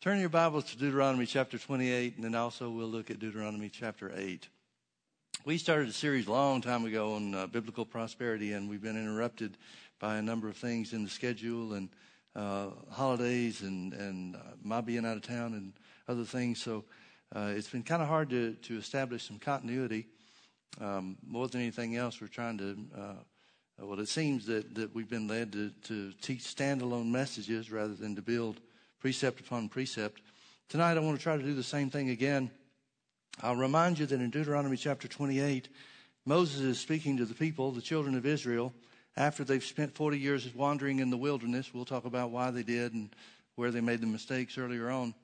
Turn your Bibles to Deuteronomy chapter 28, and then also we'll look at Deuteronomy chapter 8. We started a series a long time ago on uh, biblical prosperity, and we've been interrupted by a number of things in the schedule and uh, holidays and, and uh, my being out of town and other things. So uh, it's been kind of hard to, to establish some continuity. Um, more than anything else, we're trying to, uh, well, it seems that, that we've been led to, to teach standalone messages rather than to build precept upon precept. Tonight, I want to try to do the same thing again. I'll remind you that in Deuteronomy chapter 28, Moses is speaking to the people, the children of Israel, after they've spent 40 years wandering in the wilderness. We'll talk about why they did and where they made the mistakes earlier on.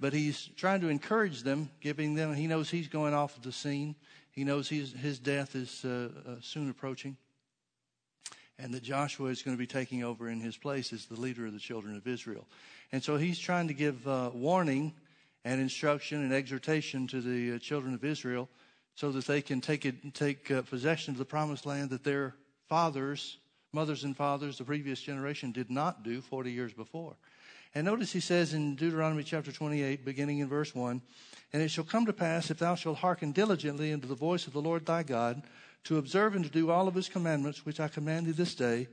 But he's trying to encourage them, giving them, he knows he's going off of the scene. He knows his, his death is uh, uh, soon approaching. And that Joshua is going to be taking over in his place as the leader of the children of Israel. And so he's trying to give uh, warning and instruction and exhortation to the uh, children of Israel so that they can take, it, take uh, possession of the promised land that their fathers, mothers and fathers, the previous generation did not do 40 years before. And notice he says in Deuteronomy chapter 28, beginning in verse 1, And it shall come to pass, if thou shalt hearken diligently unto the voice of the Lord thy God, to observe and to do all of his commandments, which I command thee this day,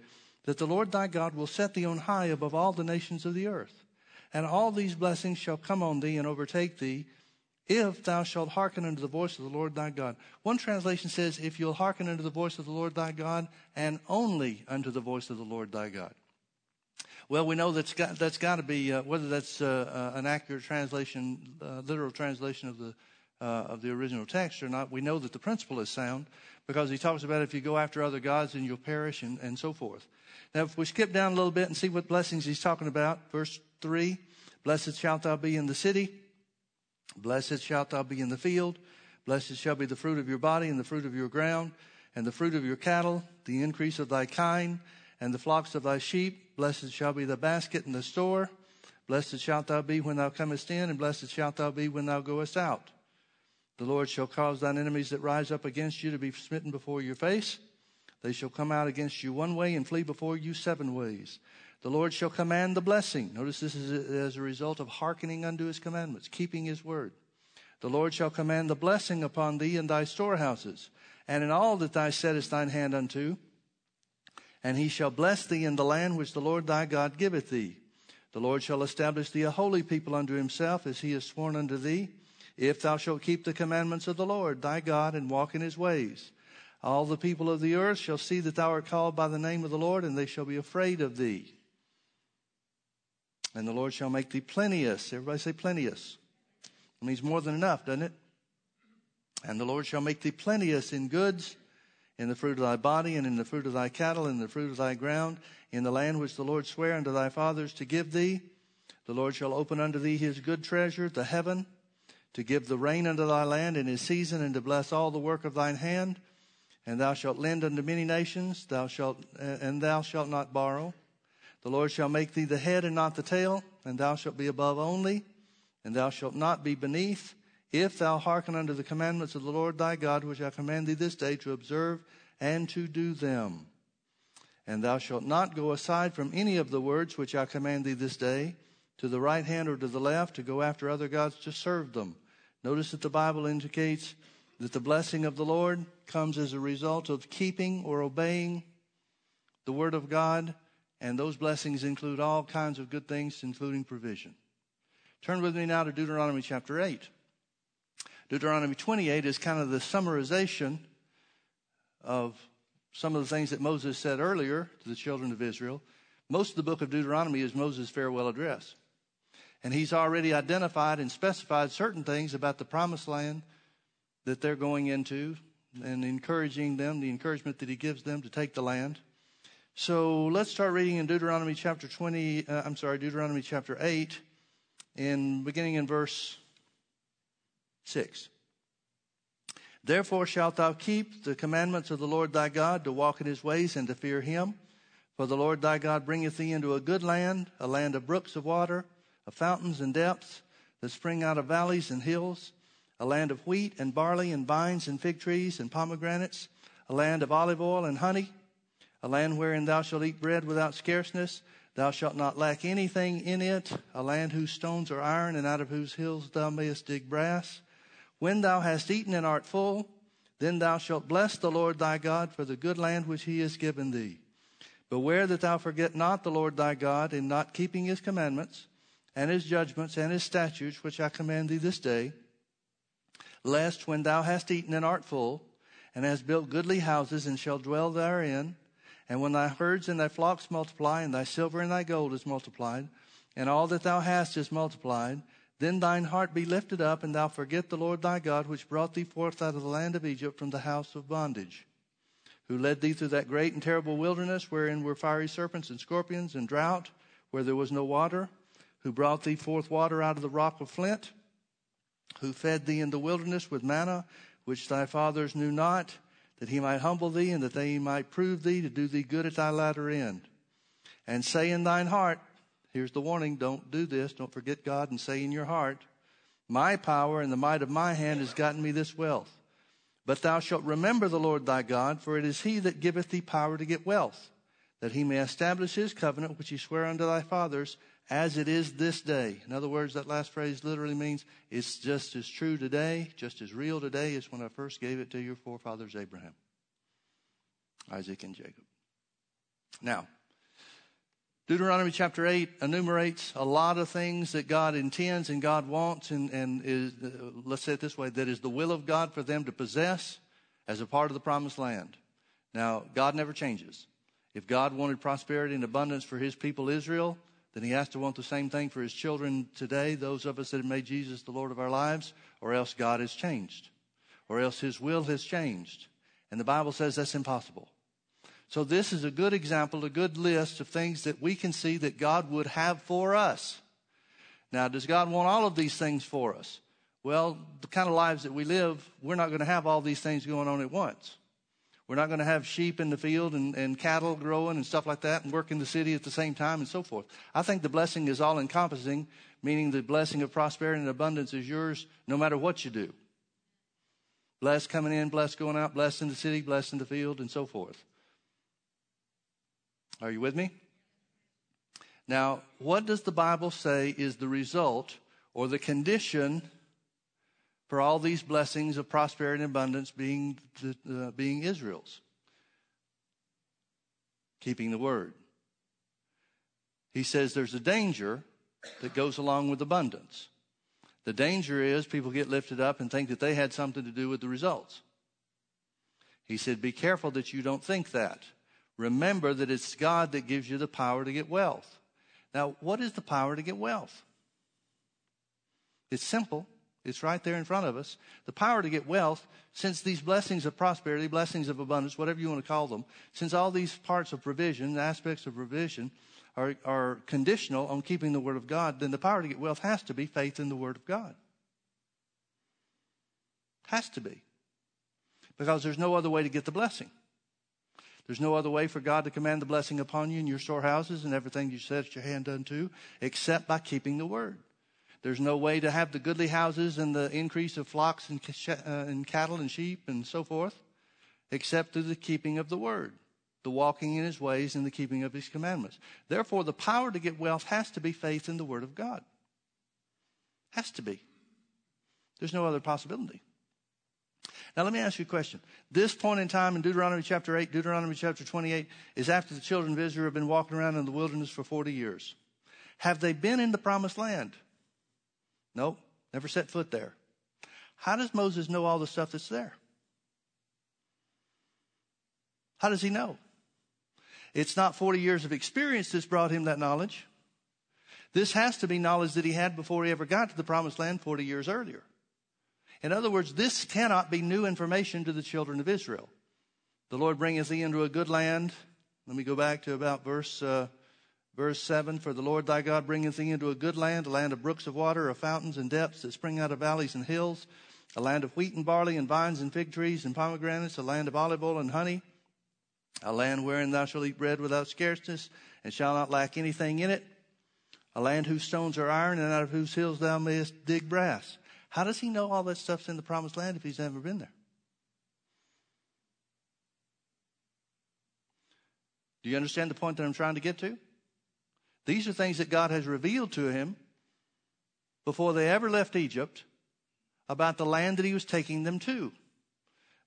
that the Lord thy God will set thee on high above all the nations of the earth. And all these blessings shall come on thee and overtake thee, if thou shalt hearken unto the voice of the Lord thy God. One translation says, if you'll hearken unto the voice of the Lord thy God, and only unto the voice of the Lord thy God. Well, we know that's got, that's got to be, uh, whether that's uh, uh, an accurate translation, uh, literal translation of the, uh, of the original text or not, we know that the principle is sound because he talks about if you go after other gods then you'll perish and, and so forth. Now, if we skip down a little bit and see what blessings he's talking about, verse 3 Blessed shalt thou be in the city Blessed shalt thou be in the field. Blessed shall be the fruit of your body and the fruit of your ground and the fruit of your cattle, the increase of thy kind and the flocks of thy sheep. Blessed shall be the basket and the store. Blessed shalt thou be when thou comest in and blessed shalt thou be when thou goest out. The Lord shall cause thine enemies that rise up against you to be smitten before your face. They shall come out against you one way and flee before you seven ways. The Lord shall command the blessing. Notice this is as a result of hearkening unto his commandments, keeping his word. The Lord shall command the blessing upon thee in thy storehouses, and in all that thou settest thine hand unto. And he shall bless thee in the land which the Lord thy God giveth thee. The Lord shall establish thee a holy people unto himself, as he has sworn unto thee, if thou shalt keep the commandments of the Lord thy God and walk in his ways. All the people of the earth shall see that thou art called by the name of the Lord, and they shall be afraid of thee. And the Lord shall make thee plenteous. Everybody say plenteous. It means more than enough, doesn't it? And the Lord shall make thee plenteous in goods, in the fruit of thy body, and in the fruit of thy cattle, and in the fruit of thy ground, in the land which the Lord sware unto thy fathers to give thee. The Lord shall open unto thee his good treasure, the heaven, to give the rain unto thy land in his season, and to bless all the work of thine hand. And thou shalt lend unto many nations, thou shalt, and thou shalt not borrow. The Lord shall make thee the head and not the tail, and thou shalt be above only, and thou shalt not be beneath, if thou hearken unto the commandments of the Lord thy God, which I command thee this day to observe and to do them. And thou shalt not go aside from any of the words which I command thee this day, to the right hand or to the left, to go after other gods to serve them. Notice that the Bible indicates that the blessing of the Lord comes as a result of keeping or obeying the word of God and those blessings include all kinds of good things, including provision. Turn with me now to Deuteronomy chapter 8. Deuteronomy 28 is kind of the summarization of some of the things that Moses said earlier to the children of Israel. Most of the book of Deuteronomy is Moses' farewell address. And he's already identified and specified certain things about the promised land that they're going into and encouraging them, the encouragement that he gives them to take the land. So let's start reading in Deuteronomy chapter 20, uh, I'm sorry, Deuteronomy chapter 8, in beginning in verse 6. Therefore shalt thou keep the commandments of the Lord thy God to walk in his ways and to fear him. For the Lord thy God bringeth thee into a good land, a land of brooks of water, of fountains and depths that spring out of valleys and hills, a land of wheat and barley and vines and fig trees and pomegranates, a land of olive oil and honey a land wherein thou shalt eat bread without scarceness, Thou shalt not lack anything in it, a land whose stones are iron, and out of whose hills thou mayest dig brass. When thou hast eaten and art full, then thou shalt bless the Lord thy God for the good land which he has given thee. Beware that thou forget not the Lord thy God in not keeping his commandments, and his judgments, and his statutes, which I command thee this day, lest when thou hast eaten and art full, and hast built goodly houses, and shalt dwell therein, and when thy herds and thy flocks multiply, and thy silver and thy gold is multiplied, and all that thou hast is multiplied, then thine heart be lifted up, and thou forget the Lord thy God, which brought thee forth out of the land of Egypt from the house of bondage, who led thee through that great and terrible wilderness, wherein were fiery serpents and scorpions and drought, where there was no water, who brought thee forth water out of the rock of flint, who fed thee in the wilderness with manna, which thy fathers knew not that he might humble thee and that they might prove thee to do thee good at thy latter end. And say in thine heart, here's the warning, don't do this, don't forget God, and say in your heart, My power and the might of my hand has gotten me this wealth. But thou shalt remember the Lord thy God, for it is he that giveth thee power to get wealth, that he may establish his covenant which he sware unto thy fathers, as it is this day. In other words, that last phrase literally means it's just as true today, just as real today as when I first gave it to your forefathers Abraham, Isaac, and Jacob. Now, Deuteronomy chapter 8 enumerates a lot of things that God intends and God wants, and, and is, uh, let's say it this way, that is the will of God for them to possess as a part of the promised land. Now, God never changes. If God wanted prosperity and abundance for his people Israel, then he has to want the same thing for his children today, those of us that have made Jesus the Lord of our lives, or else God has changed, or else his will has changed. And the Bible says that's impossible. So this is a good example, a good list of things that we can see that God would have for us. Now, does God want all of these things for us? Well, the kind of lives that we live, we're not going to have all these things going on at once. We're not going to have sheep in the field and, and cattle growing and stuff like that and work in the city at the same time and so forth. I think the blessing is all encompassing, meaning the blessing of prosperity and abundance is yours no matter what you do. Blessed coming in, blessed going out, blessed in the city, blessed in the field, and so forth. Are you with me? Now, what does the Bible say is the result or the condition for all these blessings of prosperity and abundance being, uh, being Israel's. Keeping the word. He says there's a danger that goes along with abundance. The danger is people get lifted up and think that they had something to do with the results. He said, Be careful that you don't think that. Remember that it's God that gives you the power to get wealth. Now, what is the power to get wealth? It's simple. It's right there in front of us. The power to get wealth, since these blessings of prosperity, blessings of abundance, whatever you want to call them, since all these parts of provision, aspects of provision, are, are conditional on keeping the Word of God, then the power to get wealth has to be faith in the Word of God. Has to be. Because there's no other way to get the blessing. There's no other way for God to command the blessing upon you in your storehouses and everything you set your hand unto except by keeping the Word. There's no way to have the goodly houses and the increase of flocks and, uh, and cattle and sheep and so forth except through the keeping of the word, the walking in his ways and the keeping of his commandments. Therefore, the power to get wealth has to be faith in the word of God. Has to be. There's no other possibility. Now, let me ask you a question. This point in time in Deuteronomy chapter 8, Deuteronomy chapter 28, is after the children of Israel have been walking around in the wilderness for 40 years. Have they been in the promised land? Nope, never set foot there. How does Moses know all the stuff that's there? How does he know? It's not 40 years of experience that's brought him that knowledge. This has to be knowledge that he had before he ever got to the promised land 40 years earlier. In other words, this cannot be new information to the children of Israel. The Lord bringeth thee into a good land. Let me go back to about verse uh, Verse 7 For the Lord thy God bringeth thee into a good land, a land of brooks of water, of fountains and depths that spring out of valleys and hills, a land of wheat and barley and vines and fig trees and pomegranates, a land of olive oil and honey, a land wherein thou shalt eat bread without scarceness and shalt not lack anything in it, a land whose stones are iron and out of whose hills thou mayest dig brass. How does he know all that stuff's in the promised land if he's never been there? Do you understand the point that I'm trying to get to? These are things that God has revealed to him before they ever left Egypt about the land that he was taking them to.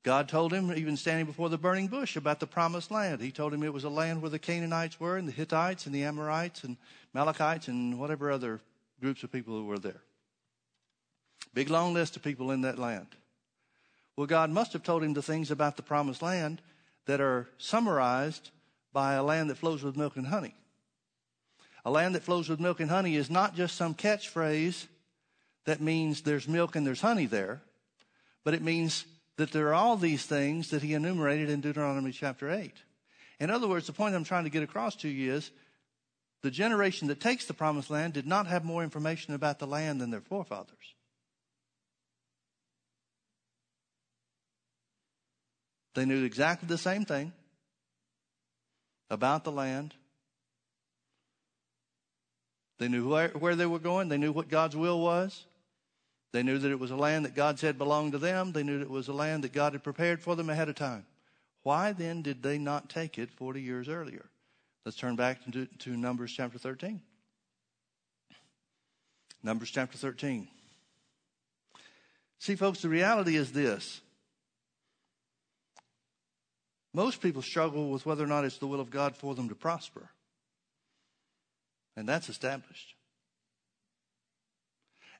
God told him, even standing before the burning bush, about the promised land. He told him it was a land where the Canaanites were, and the Hittites, and the Amorites, and Amalekites, and whatever other groups of people who were there. Big long list of people in that land. Well, God must have told him the things about the promised land that are summarized by a land that flows with milk and honey. A land that flows with milk and honey is not just some catchphrase that means there's milk and there's honey there, but it means that there are all these things that he enumerated in Deuteronomy chapter 8. In other words, the point I'm trying to get across to you is the generation that takes the promised land did not have more information about the land than their forefathers. They knew exactly the same thing about the land. They knew where, where they were going. They knew what God's will was. They knew that it was a land that God said belonged to them. They knew that it was a land that God had prepared for them ahead of time. Why then did they not take it 40 years earlier? Let's turn back to, to Numbers chapter 13. Numbers chapter 13. See, folks, the reality is this. Most people struggle with whether or not it's the will of God for them to prosper. And that's established.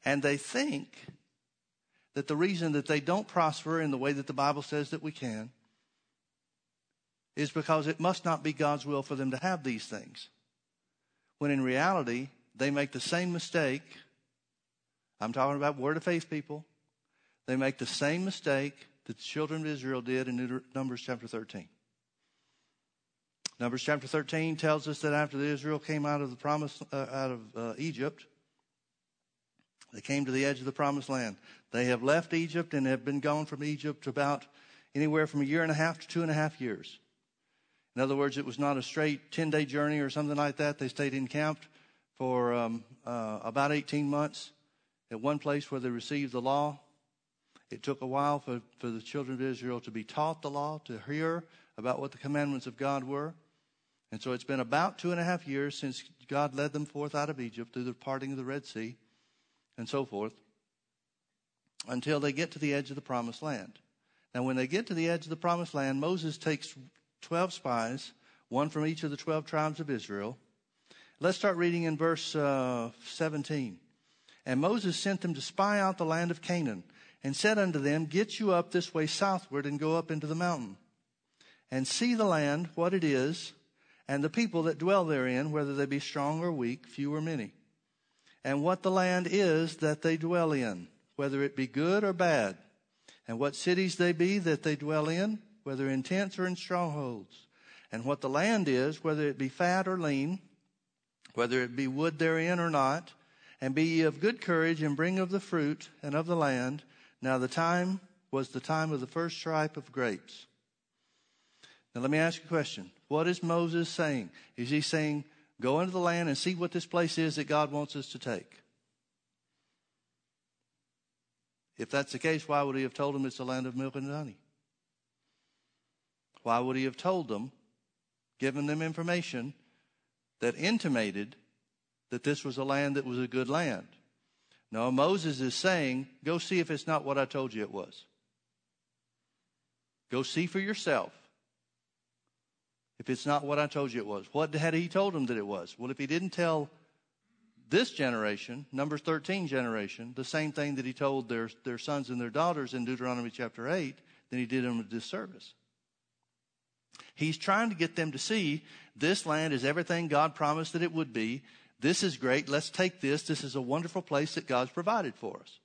And they think that the reason that they don't prosper in the way that the Bible says that we can is because it must not be God's will for them to have these things. When in reality, they make the same mistake. I'm talking about word of faith people. They make the same mistake that the children of Israel did in Numbers chapter 13. Numbers chapter 13 tells us that after Israel came out of the promise, uh, out of uh, Egypt, they came to the edge of the promised land. They have left Egypt and have been gone from Egypt about anywhere from a year and a half to two and a half years. In other words, it was not a straight 10 day journey or something like that. They stayed encamped for um, uh, about 18 months at one place where they received the law. It took a while for, for the children of Israel to be taught the law, to hear about what the commandments of God were. And so it's been about two and a half years since God led them forth out of Egypt through the parting of the Red Sea and so forth until they get to the edge of the promised land. Now, when they get to the edge of the promised land, Moses takes 12 spies, one from each of the 12 tribes of Israel. Let's start reading in verse uh, 17. And Moses sent them to spy out the land of Canaan and said unto them, Get you up this way southward and go up into the mountain and see the land, what it is, and the people that dwell therein, whether they be strong or weak, few or many and what the land is that they dwell in, whether it be good or bad, and what cities they be that they dwell in, whether in tents or in strongholds, and what the land is, whether it be fat or lean, whether it be wood therein or not, and be ye of good courage and bring of the fruit and of the land. Now the time was the time of the first stripe of grapes. Now let me ask you a question. What is Moses saying? Is he saying, Go into the land and see what this place is that God wants us to take. If that's the case, why would he have told them it's the land of milk and honey? Why would he have told them, given them information that intimated that this was a land that was a good land? No, Moses is saying, go see if it's not what I told you it was. Go see for yourself if it's not what I told you it was? What had he told them that it was? Well, if he didn't tell this generation, Numbers 13 generation, the same thing that he told their, their sons and their daughters in Deuteronomy chapter 8, then he did them a disservice. He's trying to get them to see this land is everything God promised that it would be. This is great. Let's take this. This is a wonderful place that God's provided for us.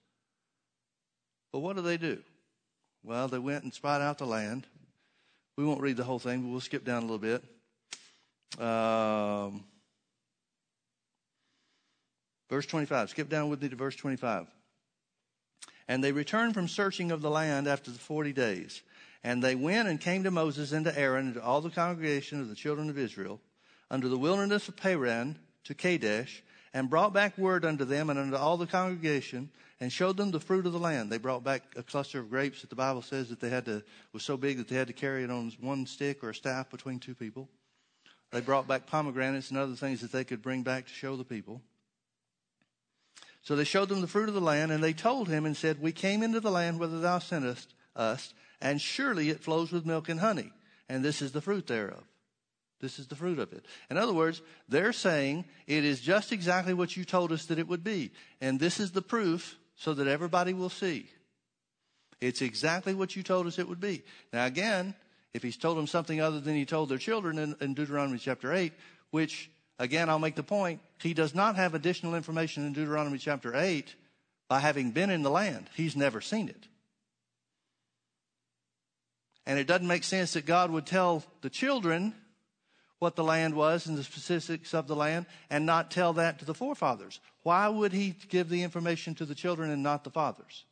But what do they do? Well, they went and spied out the land. We won't read the whole thing, but we'll skip down a little bit. Um, verse 25. Skip down with me to verse 25. And they returned from searching of the land after the 40 days. And they went and came to Moses and to Aaron and to all the congregation of the children of Israel under the wilderness of Paran to Kadesh and brought back word unto them and unto all the congregation and showed them the fruit of the land. They brought back a cluster of grapes that the Bible says that they had to was so big that they had to carry it on one stick or a staff between two people. They brought back pomegranates and other things that they could bring back to show the people. So they showed them the fruit of the land, and they told him and said, We came into the land whither thou sentest us, and surely it flows with milk and honey, and this is the fruit thereof. This is the fruit of it. In other words, they're saying it is just exactly what you told us that it would be. And this is the proof so that everybody will see. It's exactly what you told us it would be. Now, again, if he's told them something other than he told their children in, in Deuteronomy chapter 8, which, again, I'll make the point, he does not have additional information in Deuteronomy chapter 8 by having been in the land. He's never seen it. And it doesn't make sense that God would tell the children what the land was and the specifics of the land and not tell that to the forefathers. Why would he give the information to the children and not the fathers?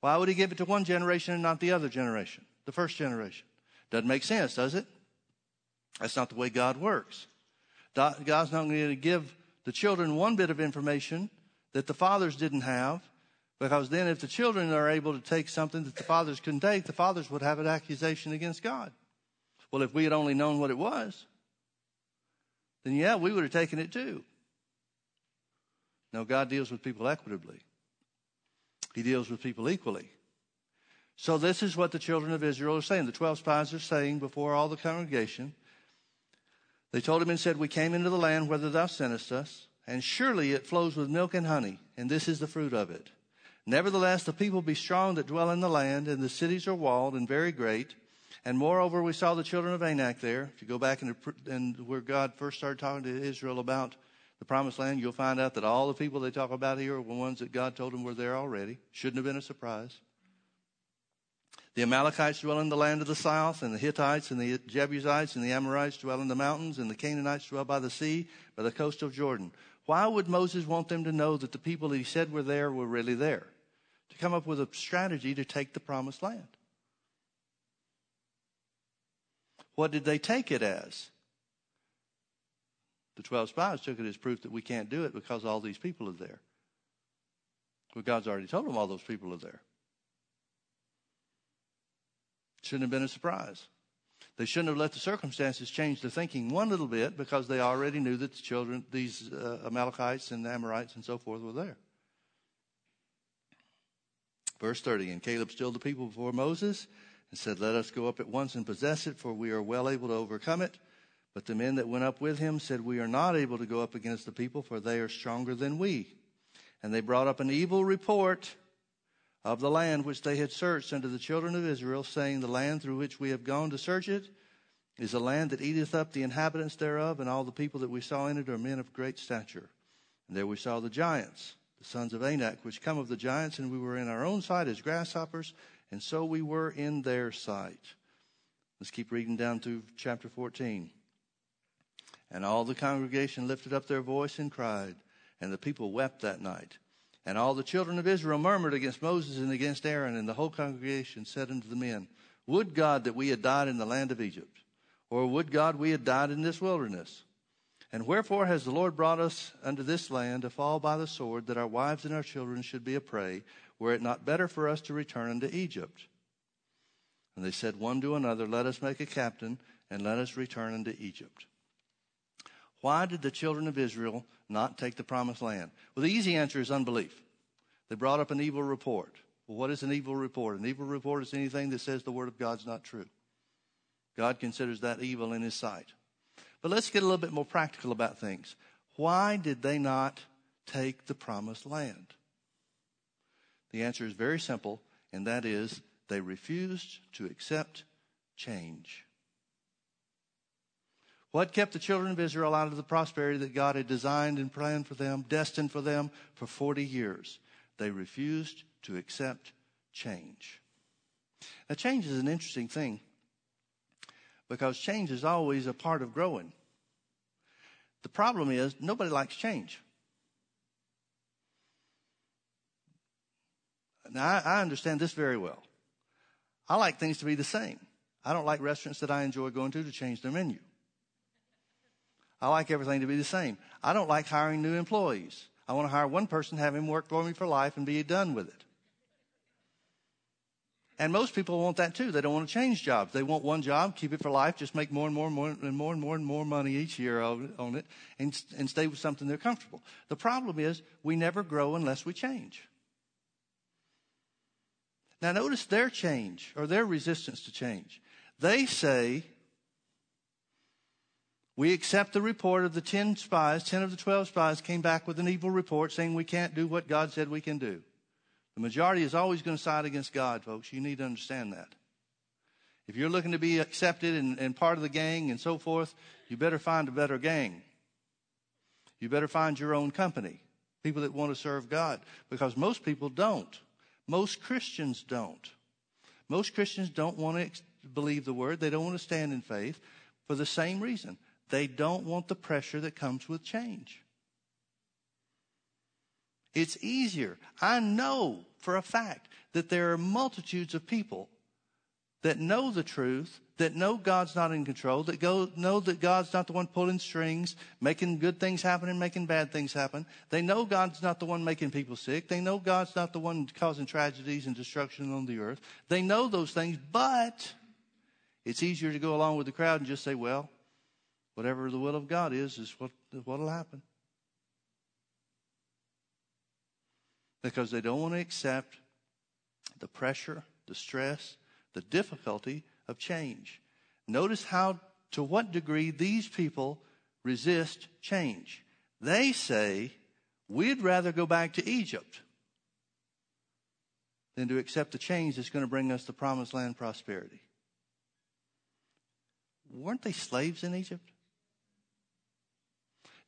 Why would he give it to one generation and not the other generation, the first generation? Doesn't make sense, does it? That's not the way God works. God's not going to give the children one bit of information that the fathers didn't have, because then if the children are able to take something that the fathers couldn't take, the fathers would have an accusation against God. Well, if we had only known what it was, then yeah, we would have taken it too. No, God deals with people equitably. He deals with people equally. So this is what the children of Israel are saying. The 12 spies are saying before all the congregation. They told him and said, We came into the land whither thou sentest us, and surely it flows with milk and honey, and this is the fruit of it. Nevertheless, the people be strong that dwell in the land, and the cities are walled and very great. And moreover, we saw the children of Anak there. If you go back into and where God first started talking to Israel about the promised land, you'll find out that all the people they talk about here are the ones that God told them were there already. Shouldn't have been a surprise. The Amalekites dwell in the land of the south, and the Hittites and the Jebusites and the Amorites dwell in the mountains, and the Canaanites dwell by the sea, by the coast of Jordan. Why would Moses want them to know that the people he said were there were really there? To come up with a strategy to take the promised land. What did they take it as? The 12 spies took it as proof that we can't do it because all these people are there. Well, God's already told them all those people are there. Shouldn't have been a surprise. They shouldn't have let the circumstances change their thinking one little bit because they already knew that the children, these uh, Amalekites and Amorites and so forth, were there. Verse 30 And Caleb stilled the people before Moses and said, Let us go up at once and possess it, for we are well able to overcome it. But the men that went up with him said, We are not able to go up against the people, for they are stronger than we. And they brought up an evil report of the land which they had searched unto the children of Israel, saying, The land through which we have gone to search it is a land that eateth up the inhabitants thereof, and all the people that we saw in it are men of great stature. And there we saw the giants, the sons of Anak, which come of the giants, and we were in our own sight as grasshoppers, and so we were in their sight. Let's keep reading down to chapter 14. And all the congregation lifted up their voice and cried, and the people wept that night. And all the children of Israel murmured against Moses and against Aaron, and the whole congregation said unto the men, Would God that we had died in the land of Egypt, or would God we had died in this wilderness? And wherefore has the Lord brought us unto this land to fall by the sword, that our wives and our children should be a prey? Were it not better for us to return unto Egypt? And they said one to another, Let us make a captain, and let us return unto Egypt. Why did the children of Israel not take the promised land? Well, the easy answer is unbelief. They brought up an evil report. Well, what is an evil report? An evil report is anything that says the word of God's not true. God considers that evil in his sight. But let's get a little bit more practical about things. Why did they not take the promised land? The answer is very simple, and that is they refused to accept change. What kept the children of Israel out of the prosperity that God had designed and planned for them, destined for them for 40 years? They refused to accept change. Now, change is an interesting thing because change is always a part of growing. The problem is nobody likes change. Now, I, I understand this very well. I like things to be the same. I don't like restaurants that I enjoy going to to change their menu. I like everything to be the same. I don't like hiring new employees. I want to hire one person, have him work for me for life, and be done with it. And most people want that too. They don't want to change jobs. They want one job, keep it for life, just make more and more and more and more and more and more money each year on it and, and stay with something they're comfortable. The problem is we never grow unless we change. Now notice their change or their resistance to change. They say, we accept the report of the 10 spies, 10 of the 12 spies came back with an evil report saying we can't do what God said we can do. The majority is always going to side against God, folks. You need to understand that. If you're looking to be accepted and, and part of the gang and so forth, you better find a better gang. You better find your own company, people that want to serve God, because most people don't. Most Christians don't. Most Christians don't want to believe the word. They don't want to stand in faith for the same reason. They don't want the pressure that comes with change. It's easier. I know for a fact that there are multitudes of people that know the truth, that know God's not in control, that go, know that God's not the one pulling strings, making good things happen and making bad things happen. They know God's not the one making people sick. They know God's not the one causing tragedies and destruction on the earth. They know those things, but it's easier to go along with the crowd and just say, well, whatever the will of God is, is what, what'll happen. because they don't want to accept the pressure, the stress, the difficulty of change. Notice how, to what degree these people resist change. They say, we'd rather go back to Egypt than to accept the change that's going to bring us the promised land prosperity. Weren't they slaves in Egypt?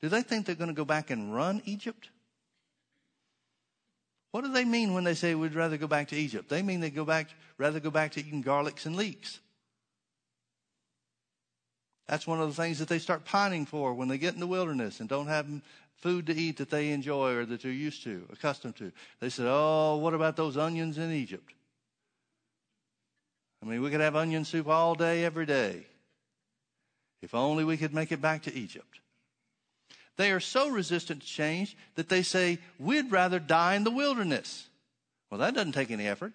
Do they think they're going to go back and run Egypt? What do they mean when they say we'd rather go back to Egypt? They mean they go back, rather go back to eating garlics and leeks. That's one of the things that they start pining for when they get in the wilderness and don't have food to eat that they enjoy or that they're used to, accustomed to. They said, Oh, what about those onions in Egypt? I mean, we could have onion soup all day, every day. If only we could make it back to Egypt. They are so resistant to change that they say, we'd rather die in the wilderness. Well, that doesn't take any effort.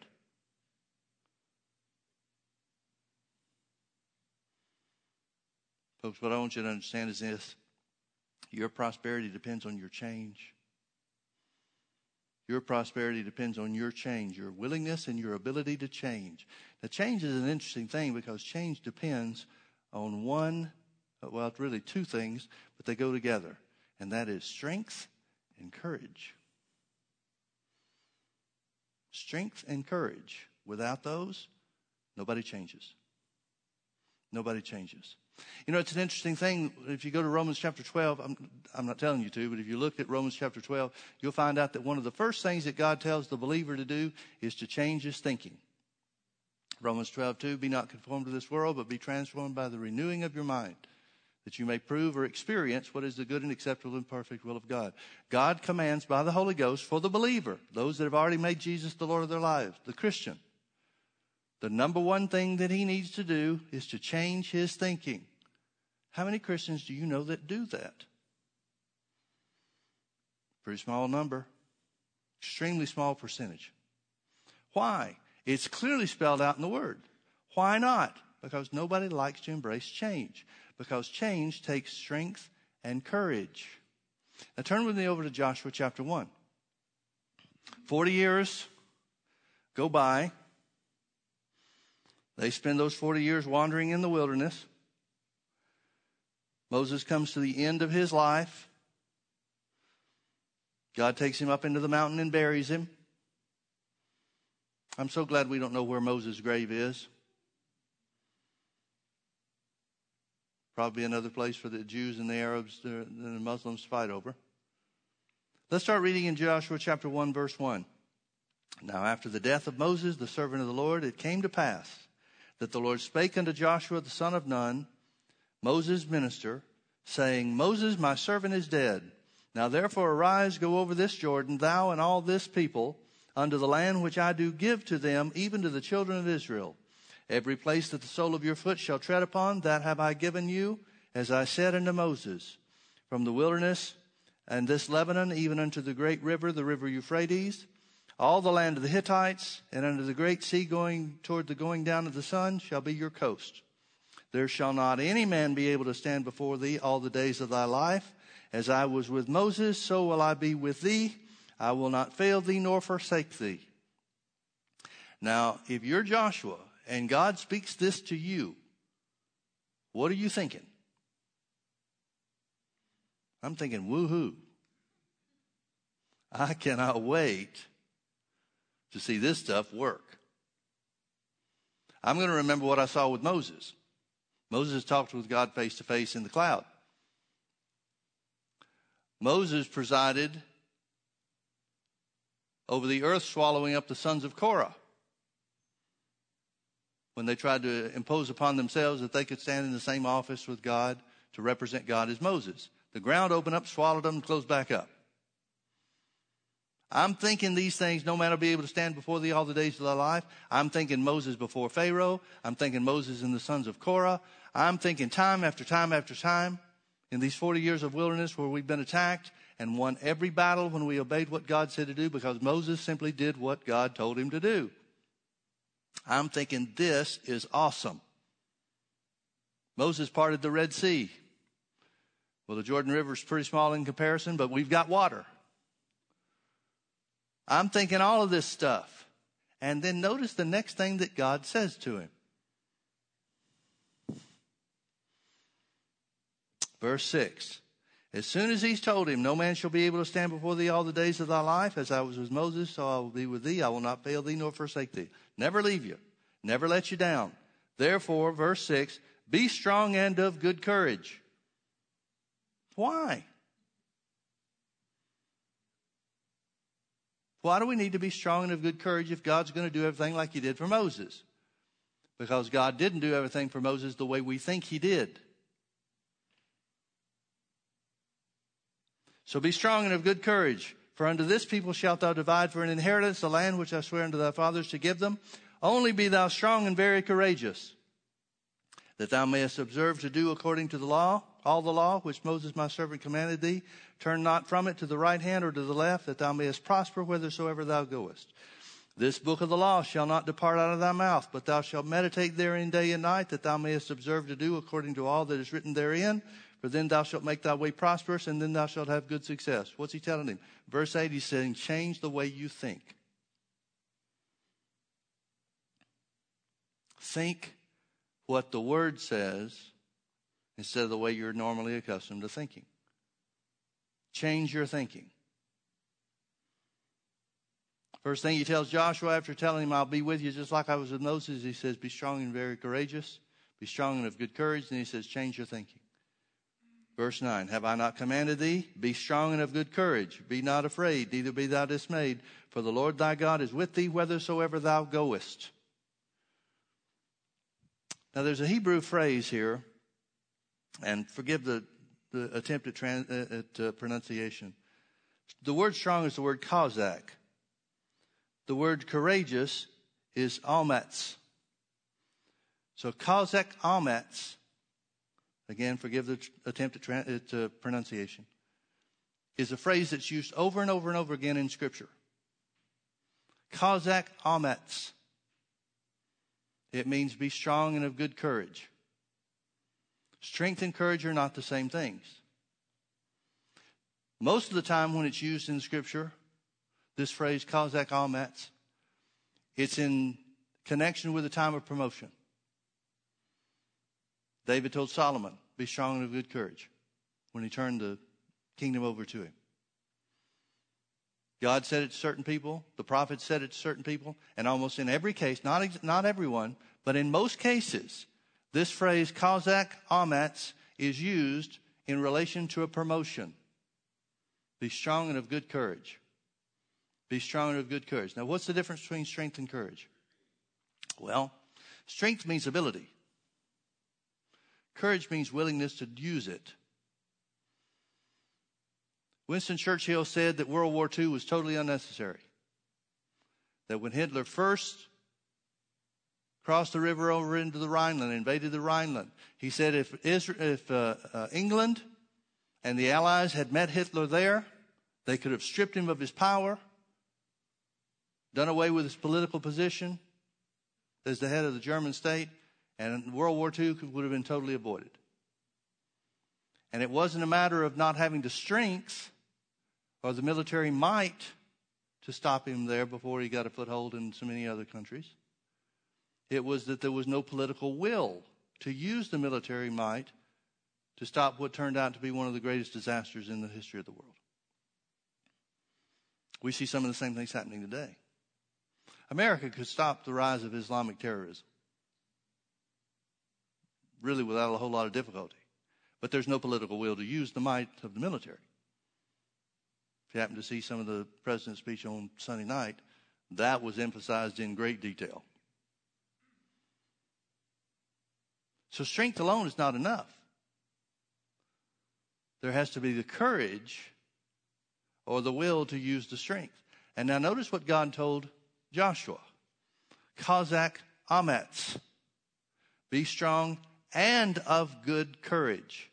Folks, what I want you to understand is this your prosperity depends on your change. Your prosperity depends on your change, your willingness and your ability to change. Now, change is an interesting thing because change depends on one, well, it's really two things, but they go together and that is strength and courage. Strength and courage. Without those, nobody changes. Nobody changes. You know, it's an interesting thing. If you go to Romans chapter 12, I'm, I'm not telling you to, but if you look at Romans chapter 12, you'll find out that one of the first things that God tells the believer to do is to change his thinking. Romans 12, 2, be not conformed to this world, but be transformed by the renewing of your mind that you may prove or experience what is the good and acceptable and perfect will of God. God commands by the Holy Ghost for the believer, those that have already made Jesus the Lord of their lives, the Christian. The number one thing that he needs to do is to change his thinking. How many Christians do you know that do that? Pretty small number. Extremely small percentage. Why? It's clearly spelled out in the Word. Why not? Because nobody likes to embrace change because change takes strength and courage. Now turn with me over to Joshua chapter 1. 40 years go by. They spend those 40 years wandering in the wilderness. Moses comes to the end of his life. God takes him up into the mountain and buries him. I'm so glad we don't know where Moses' grave is. Probably another place for the Jews and the Arabs and the Muslims to fight over. Let's start reading in Joshua chapter 1, verse 1. Now, after the death of Moses, the servant of the Lord, it came to pass that the Lord spake unto Joshua the son of Nun, Moses' minister, saying, Moses, my servant, is dead. Now therefore arise, go over this Jordan, thou and all this people, unto the land which I do give to them, even to the children of Israel. Every place that the sole of your foot shall tread upon, that have I given you, as I said unto Moses, from the wilderness and this Lebanon, even unto the great river, the river Euphrates, All the land of the Hittites and under the great sea going toward the going down of the sun shall be your coast. There shall not any man be able to stand before thee all the days of thy life. As I was with Moses, so will I be with thee. I will not fail thee nor forsake thee. Now, if you're Joshua and God speaks this to you, what are you thinking? I'm thinking, woohoo. I cannot wait to see this stuff work. I'm going to remember what I saw with Moses. Moses talked with God face to face in the cloud. Moses presided over the earth swallowing up the sons of Korah when they tried to impose upon themselves that they could stand in the same office with God to represent God as Moses. The ground opened up, swallowed them, and closed back up. I'm thinking these things, no man will be able to stand before thee all the days of thy life. I'm thinking Moses before Pharaoh. I'm thinking Moses and the sons of Korah. I'm thinking time after time after time in these 40 years of wilderness where we've been attacked and won every battle when we obeyed what God said to do because Moses simply did what God told him to do. I'm thinking this is awesome. Moses parted the Red Sea. Well, the Jordan River is pretty small in comparison, but we've got water. I'm thinking all of this stuff. And then notice the next thing that God says to him. Verse 6. As soon as he's told him, No man shall be able to stand before thee all the days of thy life, as I was with Moses, so I will be with thee. I will not fail thee nor forsake thee. Never leave you, never let you down. Therefore, verse 6 Be strong and of good courage. Why? Why do we need to be strong and of good courage if God's going to do everything like He did for Moses? Because God didn't do everything for Moses the way we think He did. So be strong and of good courage. For unto this people shalt thou divide for an inheritance the land which I swear unto thy fathers to give them. Only be thou strong and very courageous, that thou mayest observe to do according to the law, all the law which Moses my servant commanded thee. Turn not from it to the right hand or to the left, that thou mayest prosper whithersoever thou goest. This book of the law shall not depart out of thy mouth, but thou shalt meditate therein day and night, that thou mayest observe to do according to all that is written therein. For then thou shalt make thy way prosperous, and then thou shalt have good success. What's he telling him? Verse 8, he's saying, change the way you think. Think what the word says instead of the way you're normally accustomed to thinking. Change your thinking. First thing he tells Joshua after telling him, I'll be with you just like I was with Moses, he says, Be strong and very courageous. Be strong and of good courage. And he says, Change your thinking. Verse 9 Have I not commanded thee? Be strong and of good courage. Be not afraid, neither be thou dismayed, for the Lord thy God is with thee whithersoever thou goest. Now, there's a Hebrew phrase here, and forgive the the attempt at, trans, uh, at uh, pronunciation. The word strong is the word kozak. The word courageous is almatz. So kozak almatz, again, forgive the attempt at, at uh, pronunciation, is a phrase that's used over and over and over again in Scripture. Kozak almatz. It means be strong and of good courage. Strength and courage are not the same things. Most of the time when it's used in Scripture, this phrase, Kozak Almatz, it's in connection with a time of promotion. David told Solomon, be strong and of good courage when he turned the kingdom over to him. God said it to certain people, the prophet said it to certain people, and almost in every case, not, not everyone, but in most cases, this phrase, Kozak Amats, is used in relation to a promotion. Be strong and of good courage. Be strong and of good courage. Now, what's the difference between strength and courage? Well, strength means ability. Courage means willingness to use it. Winston Churchill said that World War II was totally unnecessary. That when Hitler first crossed the river over into the Rhineland, invaded the Rhineland. He said if, Israel, if uh, uh, England and the Allies had met Hitler there, they could have stripped him of his power. done away with his political position as the head of the German state, and World War II would have been totally avoided. And it wasn't a matter of not having the strength or the military might to stop him there before he got a foothold in so many other countries. It was that there was no political will to use the military might to stop what turned out to be one of the greatest disasters in the history of the world. We see some of the same things happening today. America could stop the rise of Islamic terrorism, really without a whole lot of difficulty. But there's no political will to use the might of the military. If you happen to see some of the president's speech on Sunday night, that was emphasized in great detail. So strength alone is not enough. There has to be the courage or the will to use the strength. And now notice what God told Joshua. Chazak Ametz. Be strong and of good courage.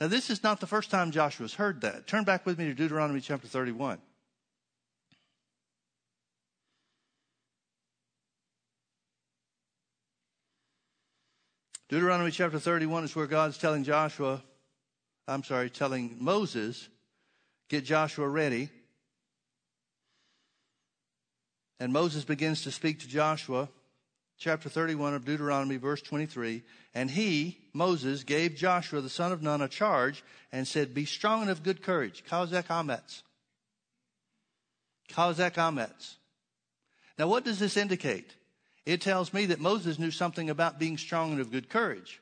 Now, this is not the first time Joshua's heard that. Turn back with me to Deuteronomy chapter 31. Deuteronomy chapter 31 is where God's telling Joshua, I'm sorry, telling Moses, get Joshua ready. And Moses begins to speak to Joshua, chapter 31 of Deuteronomy, verse 23. And he, Moses, gave Joshua the son of Nun a charge and said, Be strong and of good courage. Chazak Ametz. Chazak Ametz. Now, what does this indicate? It tells me that Moses knew something about being strong and of good courage.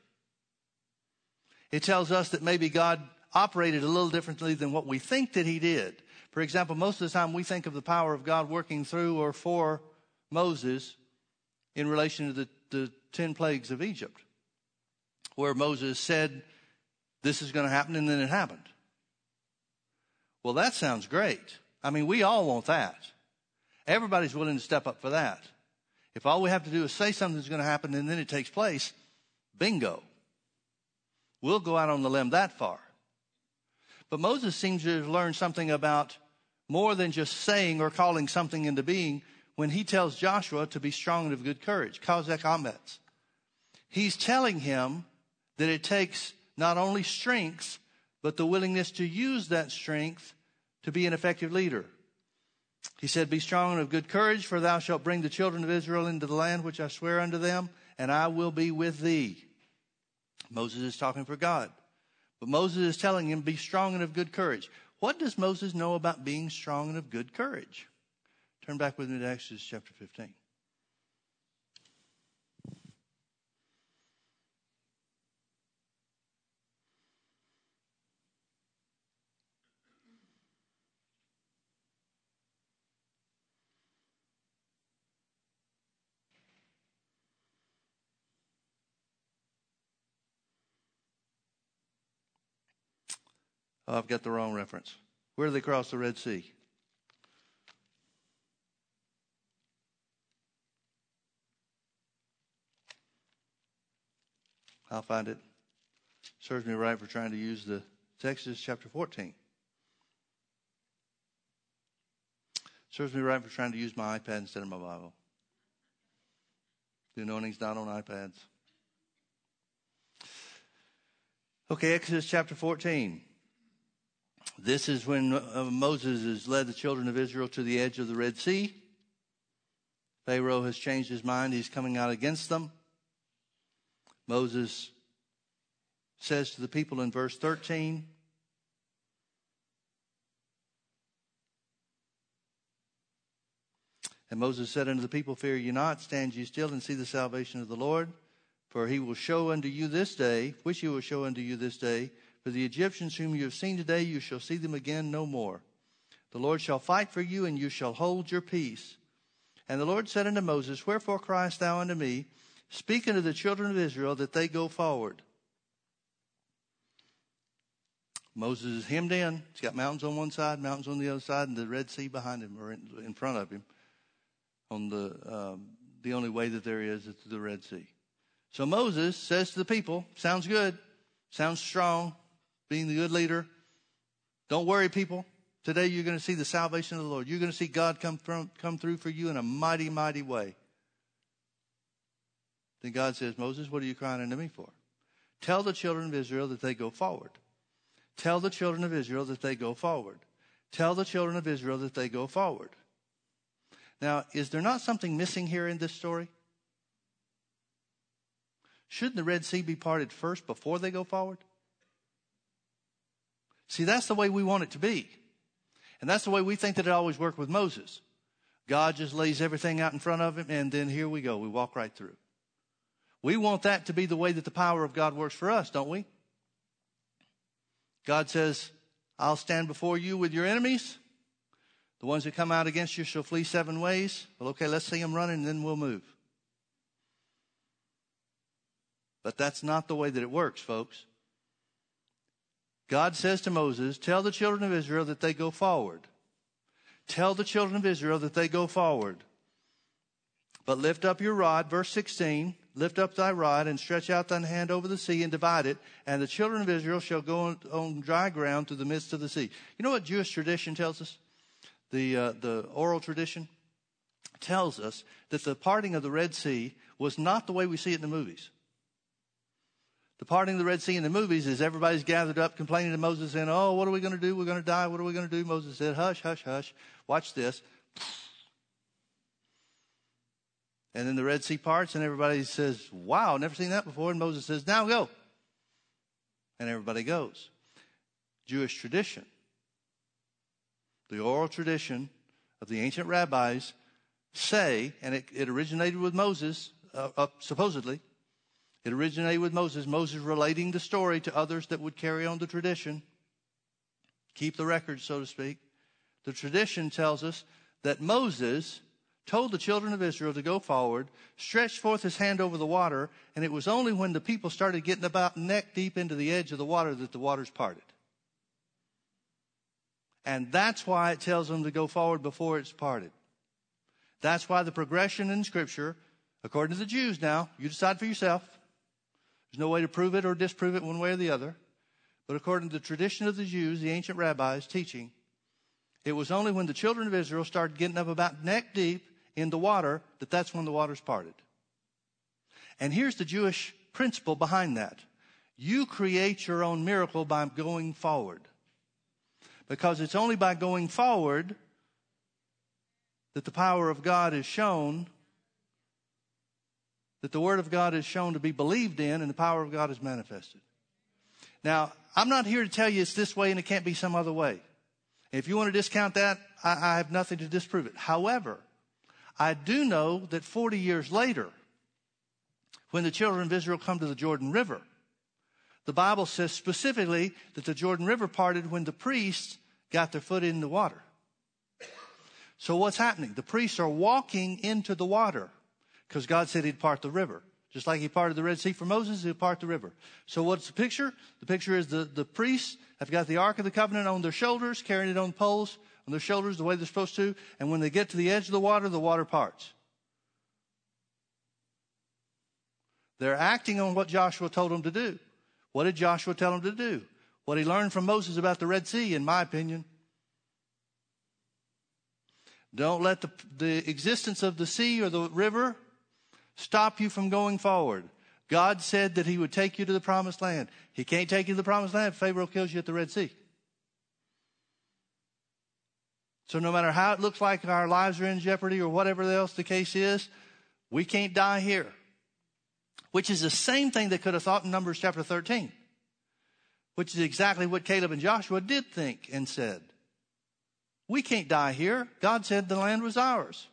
It tells us that maybe God operated a little differently than what we think that he did. For example, most of the time we think of the power of God working through or for Moses in relation to the, the 10 plagues of Egypt, where Moses said, This is going to happen, and then it happened. Well, that sounds great. I mean, we all want that. Everybody's willing to step up for that. If all we have to do is say something's going to happen and then it takes place, bingo. We'll go out on the limb that far. But Moses seems to have learned something about more than just saying or calling something into being when he tells Joshua to be strong and of good courage. Chazak Ametz. He's telling him that it takes not only strength, but the willingness to use that strength to be an effective leader. He said, Be strong and of good courage, for thou shalt bring the children of Israel into the land which I swear unto them, and I will be with thee. Moses is talking for God. But Moses is telling him, Be strong and of good courage. What does Moses know about being strong and of good courage? Turn back with me to Exodus chapter 15. Oh, I've got the wrong reference. Where did they cross the Red Sea? I'll find it. Serves me right for trying to use the Exodus chapter 14. Serves me right for trying to use my iPad instead of my Bible. The anointing's not on iPads. Okay, Exodus chapter 14. This is when uh, Moses has led the children of Israel to the edge of the Red Sea. Pharaoh has changed his mind. He's coming out against them. Moses says to the people in verse 13, And Moses said unto the people, Fear ye not, stand ye still and see the salvation of the Lord. For he will show unto you this day, which he will show unto you this day, for the Egyptians whom you have seen today, you shall see them again no more. The Lord shall fight for you, and you shall hold your peace. And the Lord said unto Moses, Wherefore criest thou unto me? Speak unto the children of Israel that they go forward. Moses is hemmed in. He's got mountains on one side, mountains on the other side, and the Red Sea behind him or in, front of him. On the um, the only way that there is is the Red Sea. So Moses says to the people, "Sounds good, sounds strong being the good leader. Don't worry, people. Today you're going to see the salvation of the Lord. You're going to see God come, from, come through for you in a mighty, mighty way. Then God says, Moses, what are you crying unto me for? Tell the children of Israel that they go forward. Tell the children of Israel that they go forward. Tell the children of Israel that they go forward. Now, is there not something missing here in this story? Shouldn't the Red Sea be parted first before they go forward? See, that's the way we want it to be. And that's the way we think that it always worked with Moses. God just lays everything out in front of him, and then here we go. We walk right through. We want that to be the way that the power of God works for us, don't we? God says, I'll stand before you with your enemies. The ones that come out against you shall flee seven ways. Well, okay, let's see them running and then we'll move. But that's not the way that it works, folks. God says to Moses, Tell the children of Israel that they go forward. Tell the children of Israel that they go forward. But lift up your rod, verse 16, lift up thy rod and stretch out thine hand over the sea and divide it, and the children of Israel shall go on, on dry ground through the midst of the sea. You know what Jewish tradition tells us? The, uh, the oral tradition tells us that the parting of the Red Sea was not the way we see it in the movies. The parting of the Red Sea in the movies is everybody's gathered up complaining to Moses saying, Oh, what are we going to do? We're going to die. What are we going to do? Moses said, Hush, hush, hush. Watch this. And then the Red Sea parts, and everybody says, Wow, never seen that before. And Moses says, Now go. And everybody goes. Jewish tradition. The oral tradition of the ancient rabbis say, and it, it originated with Moses, uh, uh, supposedly, it originated with Moses, Moses relating the story to others that would carry on the tradition, keep the record, so to speak. The tradition tells us that Moses told the children of Israel to go forward, stretched forth his hand over the water, and it was only when the people started getting about neck deep into the edge of the water that the waters parted. And that's why it tells them to go forward before it's parted. That's why the progression in Scripture, according to the Jews now, you decide for yourself, there's no way to prove it or disprove it one way or the other. But according to the tradition of the Jews, the ancient rabbis teaching, it was only when the children of Israel started getting up about neck deep in the water that that's when the waters parted. And here's the Jewish principle behind that. You create your own miracle by going forward. Because it's only by going forward that the power of God is shown that the Word of God is shown to be believed in and the power of God is manifested. Now, I'm not here to tell you it's this way and it can't be some other way. If you want to discount that, I, I have nothing to disprove it. However, I do know that 40 years later, when the children of Israel come to the Jordan River, the Bible says specifically that the Jordan River parted when the priests got their foot in the water. So what's happening? The priests are walking into the water because God said he'd part the river. Just like he parted the Red Sea for Moses, he'll part the river. So what's the picture? The picture is the, the priests have got the Ark of the Covenant on their shoulders, carrying it on poles on their shoulders the way they're supposed to. And when they get to the edge of the water, the water parts. They're acting on what Joshua told them to do. What did Joshua tell them to do? What he learned from Moses about the Red Sea, in my opinion. Don't let the, the existence of the sea or the river stop you from going forward. God said that he would take you to the promised land. He can't take you to the promised land if Pharaoh kills you at the Red Sea. So no matter how it looks like our lives are in jeopardy or whatever else the case is, we can't die here. Which is the same thing they could have thought in Numbers chapter 13. Which is exactly what Caleb and Joshua did think and said. We can't die here. God said the land was ours.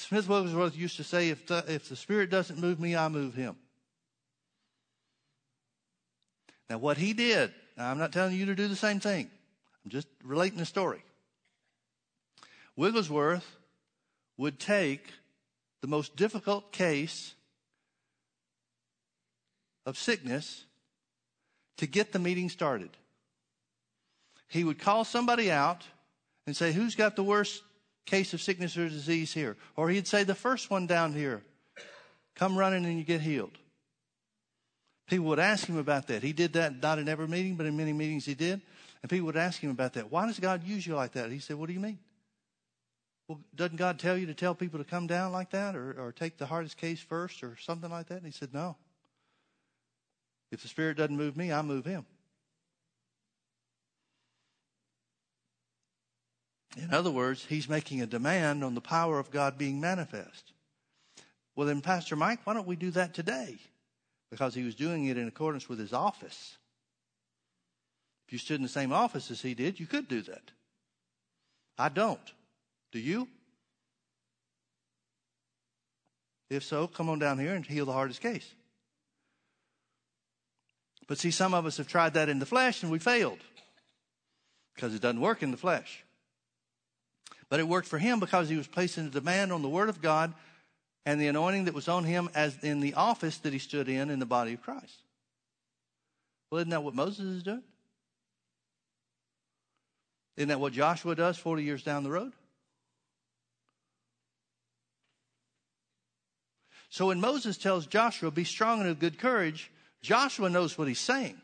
Smith Wigglesworth used to say, if the, if the Spirit doesn't move me, I move him. Now, what he did, I'm not telling you to do the same thing. I'm just relating a story. Wigglesworth would take the most difficult case of sickness to get the meeting started. He would call somebody out and say, Who's got the worst case of sickness or disease here. Or he'd say, the first one down here, come running and you get healed. People would ask him about that. He did that not in every meeting, but in many meetings he did. And people would ask him about that. Why does God use you like that? He said, What do you mean? Well, doesn't God tell you to tell people to come down like that or, or take the hardest case first or something like that? And he said, No. If the Spirit doesn't move me, I move him. In other words, he's making a demand on the power of God being manifest. Well, then, Pastor Mike, why don't we do that today? Because he was doing it in accordance with his office. If you stood in the same office as he did, you could do that. I don't. Do you? If so, come on down here and heal the hardest case. But see, some of us have tried that in the flesh and we failed because it doesn't work in the flesh. But it worked for him because he was placing a demand on the Word of God and the anointing that was on him as in the office that he stood in in the body of Christ. Well, isn't that what Moses is doing? Isn't that what Joshua does 40 years down the road? So when Moses tells Joshua, be strong and of good courage, Joshua knows what he's saying.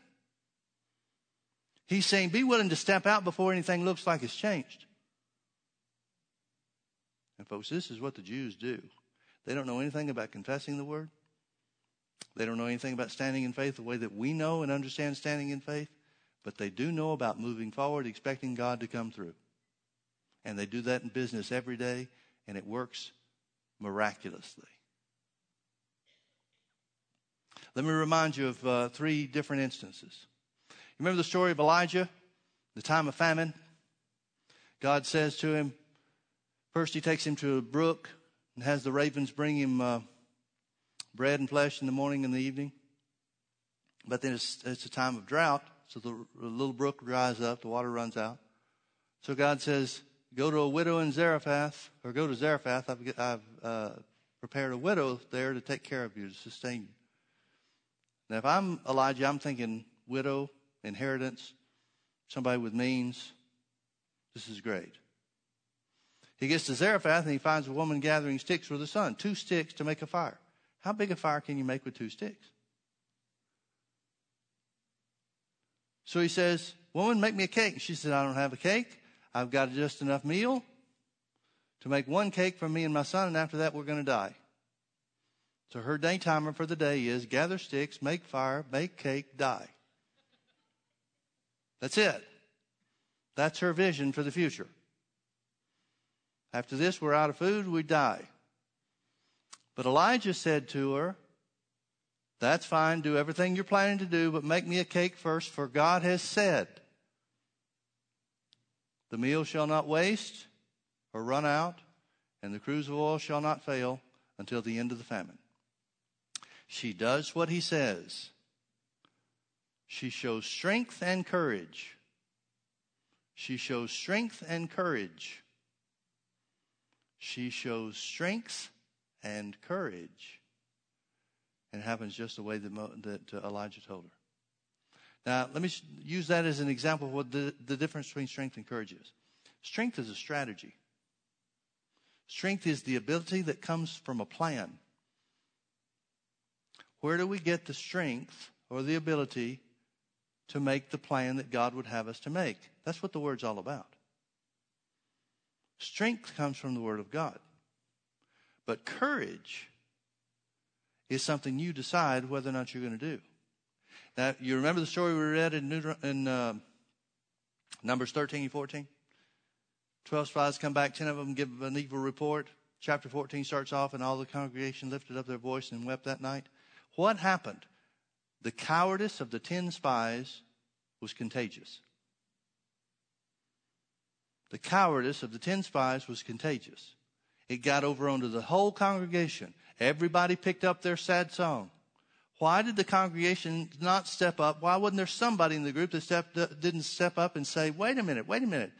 He's saying, be willing to step out before anything looks like it's changed. And folks, this is what the Jews do. They don't know anything about confessing the word. They don't know anything about standing in faith the way that we know and understand standing in faith, but they do know about moving forward, expecting God to come through. And they do that in business every day, and it works miraculously. Let me remind you of uh, three different instances. You remember the story of Elijah, the time of famine? God says to him, first he takes him to a brook and has the ravens bring him uh, bread and flesh in the morning and the evening. But then it's, it's a time of drought, so the, the little brook dries up, the water runs out. So God says, Go to a widow in Zarephath, or go to Zarephath. I've, I've uh, prepared a widow there to take care of you, to sustain you. Now, if I'm Elijah, I'm thinking widow, inheritance, somebody with means. This is great. He gets to Zarephath and he finds a woman gathering sticks for the son, two sticks to make a fire. How big a fire can you make with two sticks? So he says, Woman, make me a cake. She said, I don't have a cake. I've got just enough meal to make one cake for me and my son, and after that, we're going to die. So her day timer for the day is gather sticks, make fire, make cake, die. That's it. That's her vision for the future. After this, we're out of food, we die. But Elijah said to her, That's fine, do everything you're planning to do, but make me a cake first, for God has said, The meal shall not waste or run out, and the cruse of oil shall not fail until the end of the famine. She does what he says. She shows strength and courage. She shows strength and courage. She shows strength and courage. And it happens just the way that, that uh, Elijah told her. Now, let me use that as an example of what the, the difference between strength and courage is. Strength is a strategy. Strength is the ability that comes from a plan. Where do we get the strength or the ability to make the plan that God would have us to make? That's what the word's all about. Strength comes from the Word of God. But courage is something you decide whether or not you're going to do. Now, you remember the story we read in, in uh, Numbers 13 and 14? Twelve spies come back, ten of them give an evil report. Chapter 14 starts off, and all the congregation lifted up their voice and wept that night. What happened? The cowardice of the ten spies was contagious. The cowardice of the ten spies was contagious. It got over onto the whole congregation. Everybody picked up their sad song. Why did the congregation not step up? Why wasn't there somebody in the group that stepped, didn't step up and say, wait a minute, wait a minute.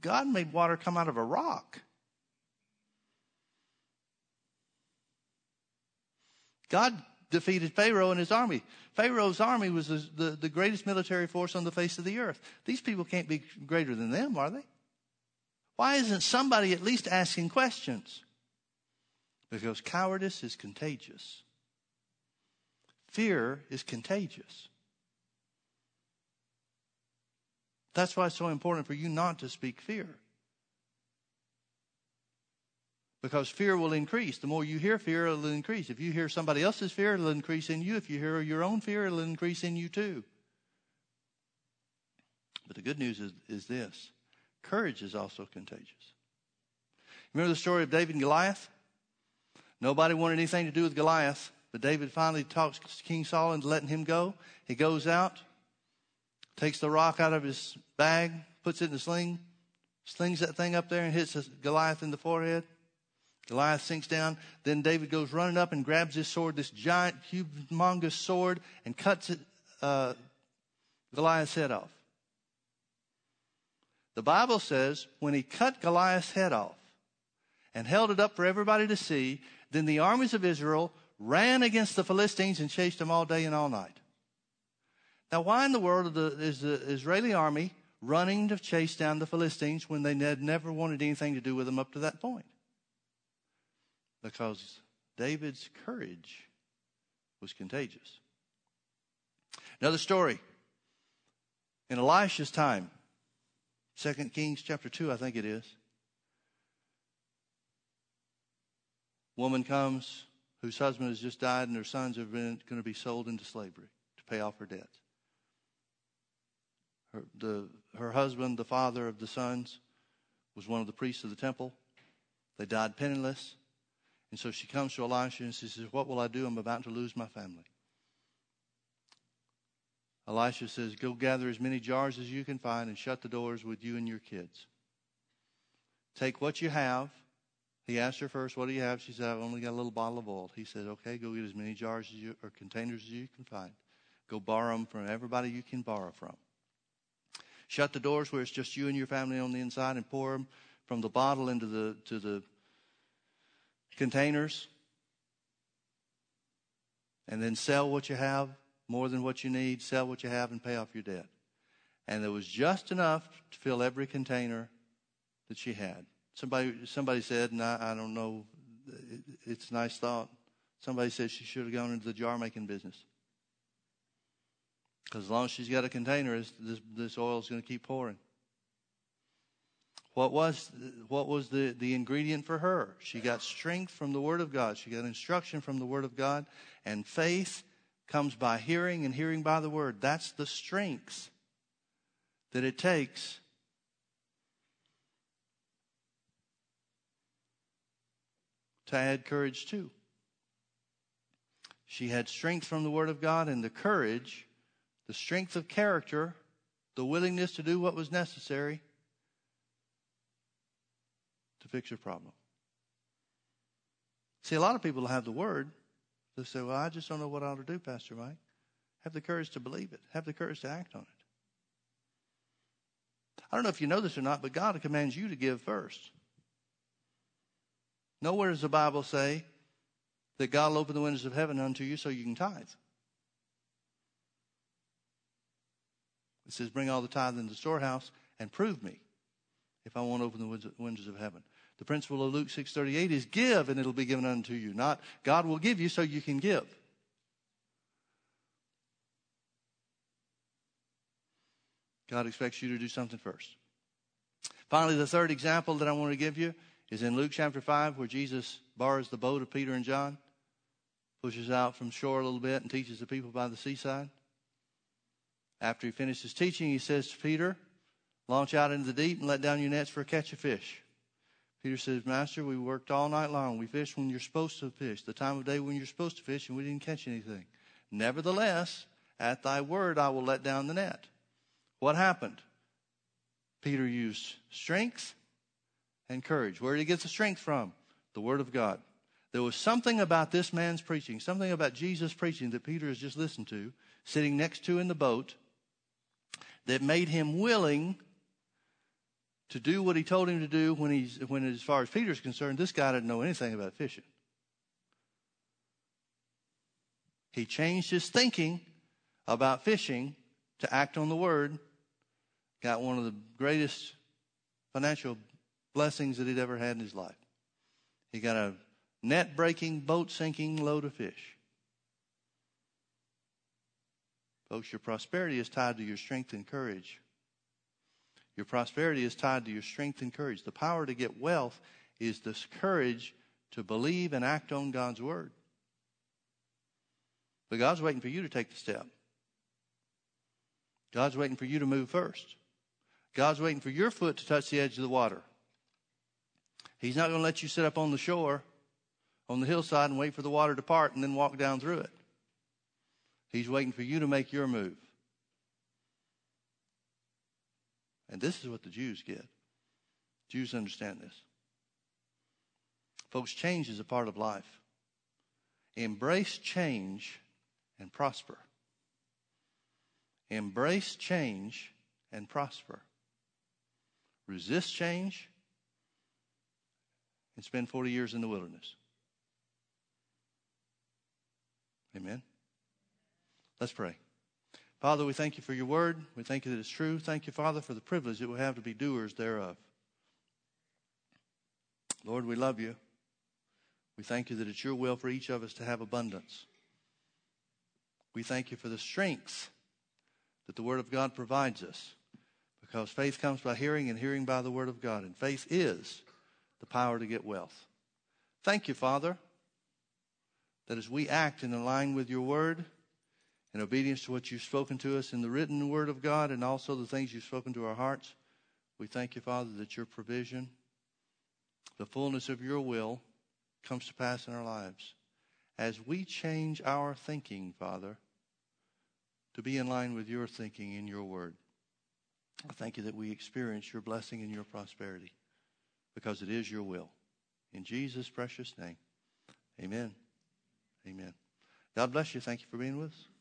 God made water come out of a rock. God defeated Pharaoh and his army. Pharaoh's army was the, the, the, greatest military force on the face of the earth. These people can't be greater than them, are they? Why isn't somebody at least asking questions? Because cowardice is contagious. Fear is contagious. That's why it's so important for you not to speak fear. Because fear will increase. The more you hear fear, it'll increase. If you hear somebody else's fear, it'll increase in you. If you hear your own fear, it'll increase in you too. But the good news is, is this courage is also contagious. Remember the story of David and Goliath? Nobody wanted anything to do with Goliath, but David finally talks King Saul into letting him go. He goes out, takes the rock out of his bag, puts it in the sling, slings that thing up there and hits Goliath in the forehead. Goliath sinks down. Then David goes running up and grabs his sword, this giant, humongous sword, and cuts it, uh, Goliath's head off. The Bible says when he cut Goliath's head off and held it up for everybody to see, then the armies of Israel ran against the Philistines and chased them all day and all night. Now, why in the world is the Israeli army running to chase down the Philistines when they had never wanted anything to do with them up to that point? Because David's courage was contagious. Another story. In Elisha's time, Second Kings chapter 2, I think it is. Woman comes whose husband has just died and her sons are going to be sold into slavery to pay off her debts. Her, the, her husband, the father of the sons, was one of the priests of the temple. They died penniless. And so she comes to Elisha and she says, What will I do? I'm about to lose my family. Elisha says, Go gather as many jars as you can find and shut the doors with you and your kids. Take what you have. He asked her first, What do you have? She said, I've only got a little bottle of oil. He said, Okay, go get as many jars as you, or containers as you can find. Go borrow them from everybody you can borrow from. Shut the doors where it's just you and your family on the inside and pour them from the bottle into the, to the containers. And then sell what you have more than what you need, sell what you have, and pay off your debt. And there was just enough to fill every container that she had. Somebody, somebody said, and I, I don't know, it, it's a nice thought. Somebody said she should have gone into the jar making business. Because as long as she's got a container, this, this oil is going to keep pouring. What was, what was the, the ingredient for her? She got strength from the Word of God. She got instruction from the Word of God and faith comes by hearing and hearing by the word. That's the strength that it takes to add courage to. She had strength from the Word of God and the courage, the strength of character, the willingness to do what was necessary to fix her problem. See, a lot of people have the Word, they say, Well, I just don't know what I ought to do, Pastor Mike. Have the courage to believe it, have the courage to act on it. I don't know if you know this or not, but God commands you to give first. Nowhere does the Bible say that God will open the windows of heaven unto you so you can tithe. It says, Bring all the tithe in the storehouse and prove me if I won't open the windows of heaven. The principle of Luke 6:38 is give and it'll be given unto you. Not God will give you so you can give. God expects you to do something first. Finally, the third example that I want to give you is in Luke chapter 5 where Jesus borrows the boat of Peter and John, pushes out from shore a little bit and teaches the people by the seaside. After he finishes teaching, he says to Peter, launch out into the deep and let down your nets for a catch of fish. Peter says, Master, we worked all night long. We fished when you're supposed to fish, the time of day when you're supposed to fish, and we didn't catch anything. Nevertheless, at thy word, I will let down the net. What happened? Peter used strength and courage. Where did he get the strength from? The word of God. There was something about this man's preaching, something about Jesus' preaching that Peter has just listened to, sitting next to in the boat, that made him willing to do what he told him to do when he's when as far as Peter's concerned, this guy didn't know anything about fishing. He changed his thinking about fishing to act on the word, got one of the greatest financial blessings that he'd ever had in his life. He got a net breaking, boat sinking load of fish. Folks, your prosperity is tied to your strength and courage Your prosperity is tied to your strength and courage. The power to get wealth is this courage to believe and act on God's word. But God's waiting for you to take the step. God's waiting for you to move first. God's waiting for your foot to touch the edge of the water. He's not going to let you sit up on the shore, on the hillside, and wait for the water to part and then walk down through it. He's waiting for you to make your move. And this is what the Jews get. Jews understand this. Folks, change is a part of life. Embrace change and prosper. Embrace change and prosper. Resist change and spend 40 years in the wilderness. Amen. Let's pray. Father, we thank you for your word. We thank you that it's true. Thank you, Father, for the privilege that we have to be doers thereof. Lord, we love you. We thank you that it's your will for each of us to have abundance. We thank you for the strength that the Word of God provides us because faith comes by hearing and hearing by the Word of God. And faith is the power to get wealth. Thank you, Father, that as we act in line with your Word, in obedience to what you've spoken to us in the written word of God and also the things you've spoken to our hearts. We thank you, Father, that your provision, the fullness of your will, comes to pass in our lives. As we change our thinking, Father, to be in line with your thinking in your word, I thank you that we experience your blessing and your prosperity because it is your will. In Jesus' precious name, amen. Amen. God bless you. Thank you for being with us.